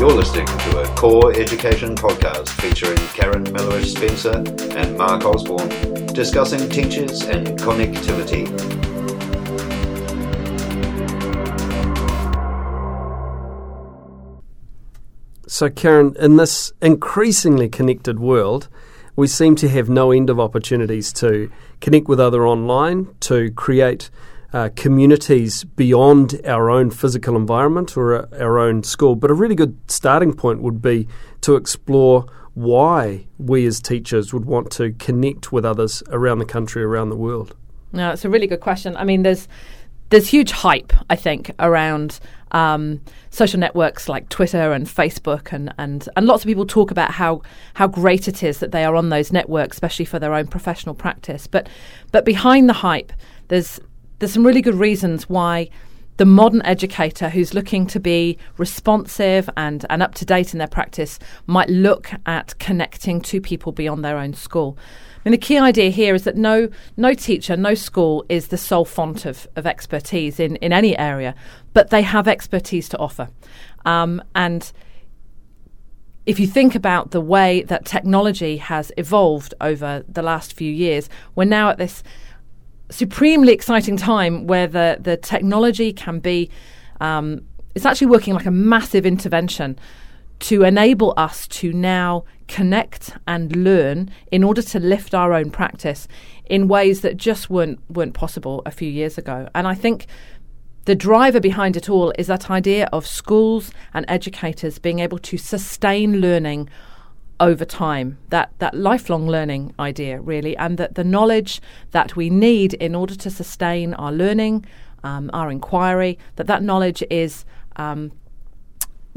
You're listening to a core education podcast featuring Karen Melhuish Spencer and Mark Osborne discussing teachers and connectivity. So, Karen, in this increasingly connected world, we seem to have no end of opportunities to connect with other online, to create uh, communities beyond our own physical environment or uh, our own school. But a really good starting point would be to explore why we as teachers would want to connect with others around the country, around the world. No, it's a really good question. I mean, there's there's huge hype, I think, around um, social networks like Twitter and Facebook, and, and, and lots of people talk about how how great it is that they are on those networks, especially for their own professional practice. But but behind the hype, there's there's some really good reasons why the modern educator who's looking to be responsive and, and up to date in their practice might look at connecting to people beyond their own school. I mean, the key idea here is that no no teacher, no school is the sole font of, of expertise in, in any area, but they have expertise to offer. Um, and if you think about the way that technology has evolved over the last few years, we're now at this supremely exciting time where the, the technology can be, um, it's actually working like a massive intervention to enable us to now connect and learn in order to lift our own practice in ways that just weren't weren't possible a few years ago. And I think the driver behind it all is that idea of schools and educators being able to sustain learning over time that that lifelong learning idea really and that the knowledge that we need in order to sustain our learning um, our inquiry that that knowledge is um,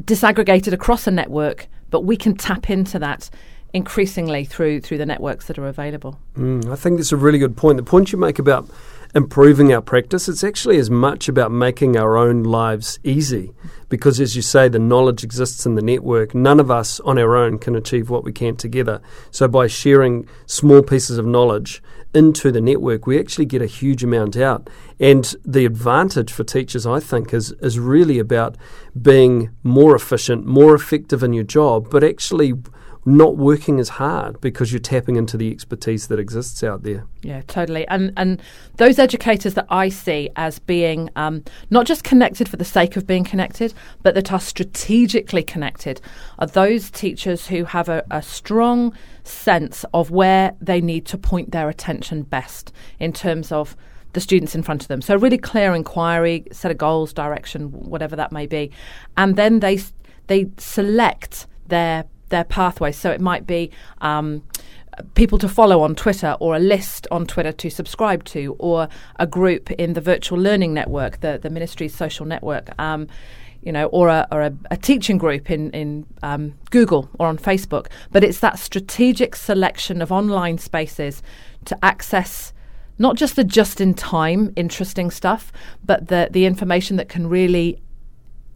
disaggregated across a network, but we can tap into that increasingly through through the networks that are available. Mm, I think that's a really good point. The point you make about improving our practice, it's actually as much about making our own lives easy. Because as you say, the knowledge exists in the network. None of us on our own can achieve what we can together. So by sharing small pieces of knowledge into the network, we actually get a huge amount out. And the advantage for teachers, I think, is, is really about being more efficient, more effective in your job, but actually not working as hard because you're tapping into the expertise that exists out there. Yeah, totally. And and those educators that I see as being um, not just connected for the sake of being connected, but that are strategically connected, are those teachers who have a, a strong sense of where they need to point their attention best in terms of the students in front of them. So really clear inquiry, set of goals, direction, whatever that may be, and then they they select their their pathways. So it might be um, people to follow on Twitter or a list on Twitter to subscribe to or a group in the virtual learning network, the, the ministry's social network. Um, you know, or a, or a, a, teaching group in in um, Google or on Facebook, but it's that strategic selection of online spaces to access not just the just in time interesting stuff, but the the information that can really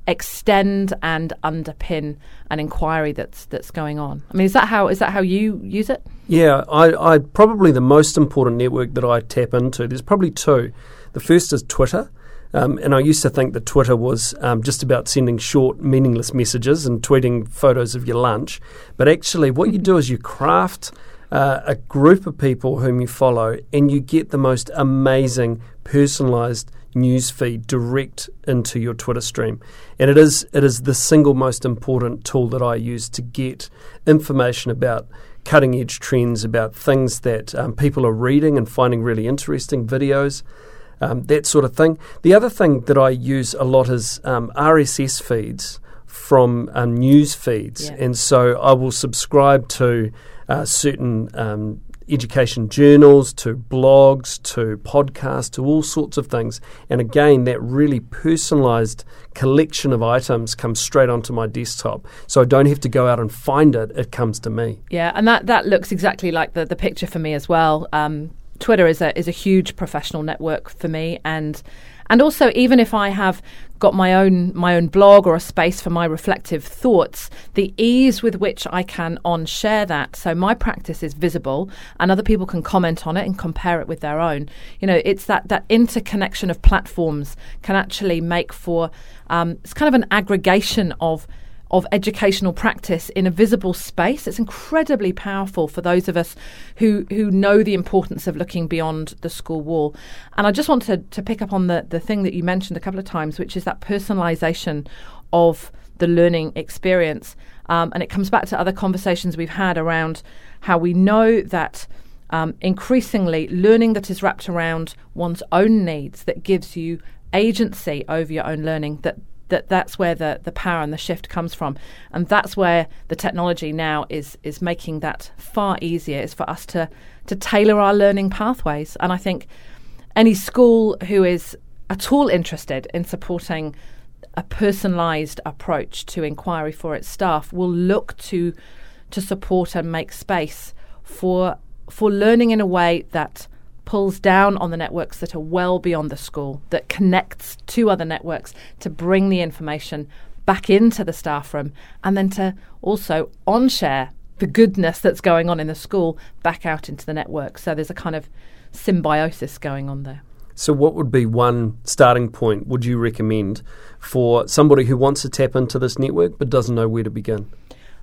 extend and underpin an inquiry that's that's going on. I mean, is that how is that how you use it? Yeah, I, I probably the most important network that I tap into. There's probably two. The first is Twitter. Um, and I used to think that Twitter was um, just about sending short, meaningless messages and tweeting photos of your lunch. But actually, what you do is you craft uh, a group of people whom you follow, and you get the most amazing, personalized news feed direct into your Twitter stream. And it is it is the single most important tool that I use to get information about cutting edge trends, about things that um, people are reading and finding really interesting videos. Um, that sort of thing. The other thing that I use a lot is um, RSS feeds from um, news feeds, yeah. and so I will subscribe to uh, certain um, education journals to blogs to podcasts to all sorts of things. And again, that really personalized collection of items comes straight onto my desktop. So I don't have to go out and find it, it comes to me. Yeah, and that, that looks exactly like the, the picture for me as well. Um, Twitter is a is a huge professional network for me and and also, even if I have got my own my own blog or a space for my reflective thoughts, the ease with which I can on share that, so my practice is visible, and other people can comment on it and compare it with their own. You know, it's that that interconnection of platforms can actually make for um, it's kind of an aggregation of of educational practice in a visible space. It's incredibly powerful for those of us who who know the importance of looking beyond the school wall. And I just wanted to, pick up on the, the thing that you mentioned a couple of times, which is that personalization of the learning experience. Um, and it comes back to other conversations we've had around how we know that um, increasingly learning that is wrapped around one's own needs that gives you agency over your own learning that that that's where the, the power and the shift comes from. And that's where the technology now is is making that far easier is for us to to tailor our learning pathways. And I think any school who is at all interested in supporting a personalized approach to inquiry for its staff will look to to support and make space for for learning in a way that pulls down on the networks that are well beyond the school, that connects to other networks to bring the information back into the staff room, and then to also on share the goodness that's going on in the school back out into the network. So there's a kind of symbiosis going on there. So, what would be one starting point would you recommend for somebody who wants to tap into this network but doesn't know where to begin?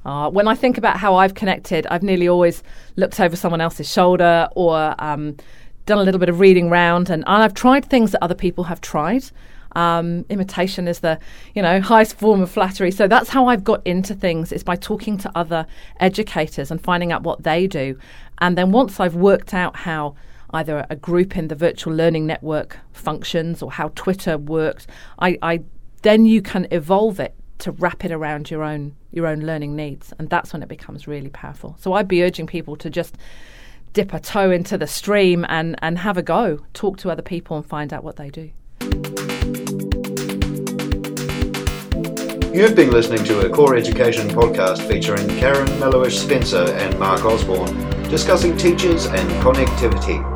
Uh, when I think about how I've connected, I've nearly always looked over someone else's shoulder or um, done a little bit of reading round, and, and I've tried things that other people have tried. Um, imitation is the you know highest form of flattery. So that's how I've got into things is by talking to other educators and finding out what they do, and then once I've worked out how either a group in the virtual learning network functions or how Twitter works, I, I then you can evolve it to wrap it around your own your own learning needs, and that's when it becomes really powerful. So I'd be urging people to just dip a toe into the stream and, and have a go, talk to other people and find out what they do. You've been listening to a Core Education podcast featuring Karen Melhuish Spencer and Mark Osborne discussing teachers and connectivity.